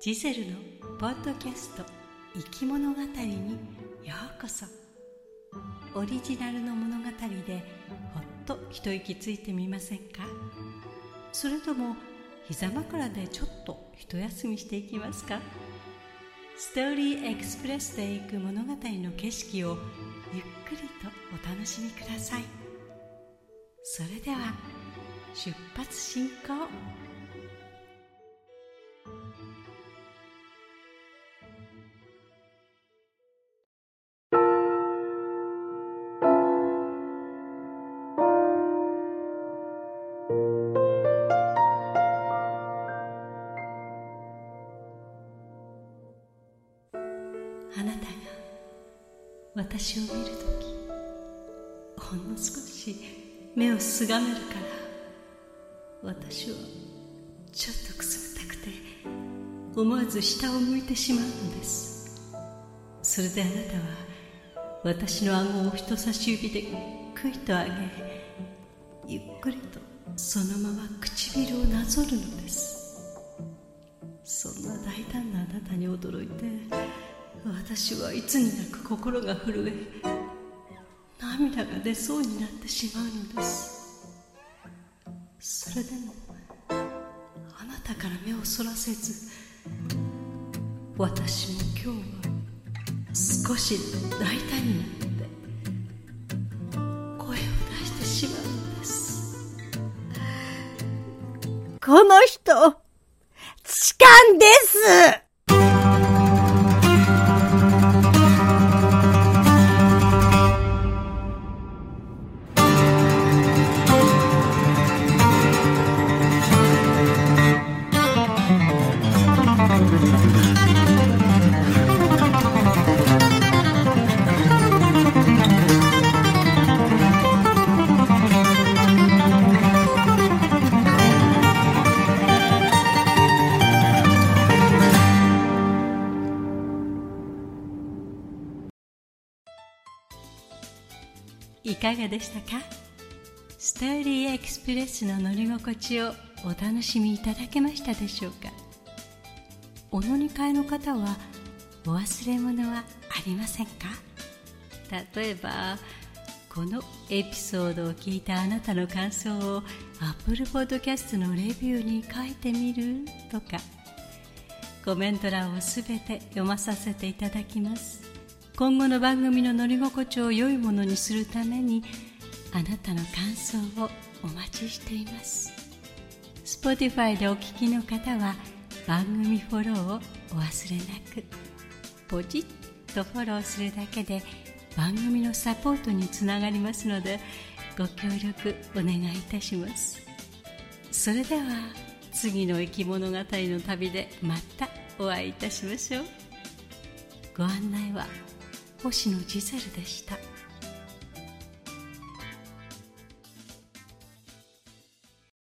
ジゼルのポッドキャスト「生き物語」にようこそ。オリジナルの物語でほっと一息ついてみませんか？それとも膝枕でちょっと一休みしていきますか？ストーリーエクスプレスで行く物語の景色をゆっくりとお楽しみください。それでは出発進行。私を見るときほんの少し目をすがめるから私はちょっとくすぐったくて思わず下を向いてしまうのです。それであなたは私の顎を人差し指でくいと上げゆっくりとそのまま唇をなぞるのです。そんな大胆なあなたに驚いて私はいつになく心が震え涙が出そうになってしまうのです。それでもあなたから目をそらせず私も今日は少し大胆になって声を出してしまうのです。この人、痴漢です。いかがでしたか？ストーリーエクスプレスの乗り心地をお楽しみいただけましたでしょうか？お乗り換えの方はお忘れ物はありませんか？例えばこのエピソードを聞いたあなたの感想を Apple Podcast のレビューに書いてみる？とかコメント欄をすべて読まさせていただきます。今後の番組の乗り心地を良いものにするためにあなたの感想をお待ちしています。Spotify でお聞きの方は番組フォローをお忘れなく。ポチッとフォローするだけで番組のサポートにつながりますのでご協力お願いいたします。それでは次の生き物語の旅でまたお会いいたしましょう。ご案内は星野ジゼルでした。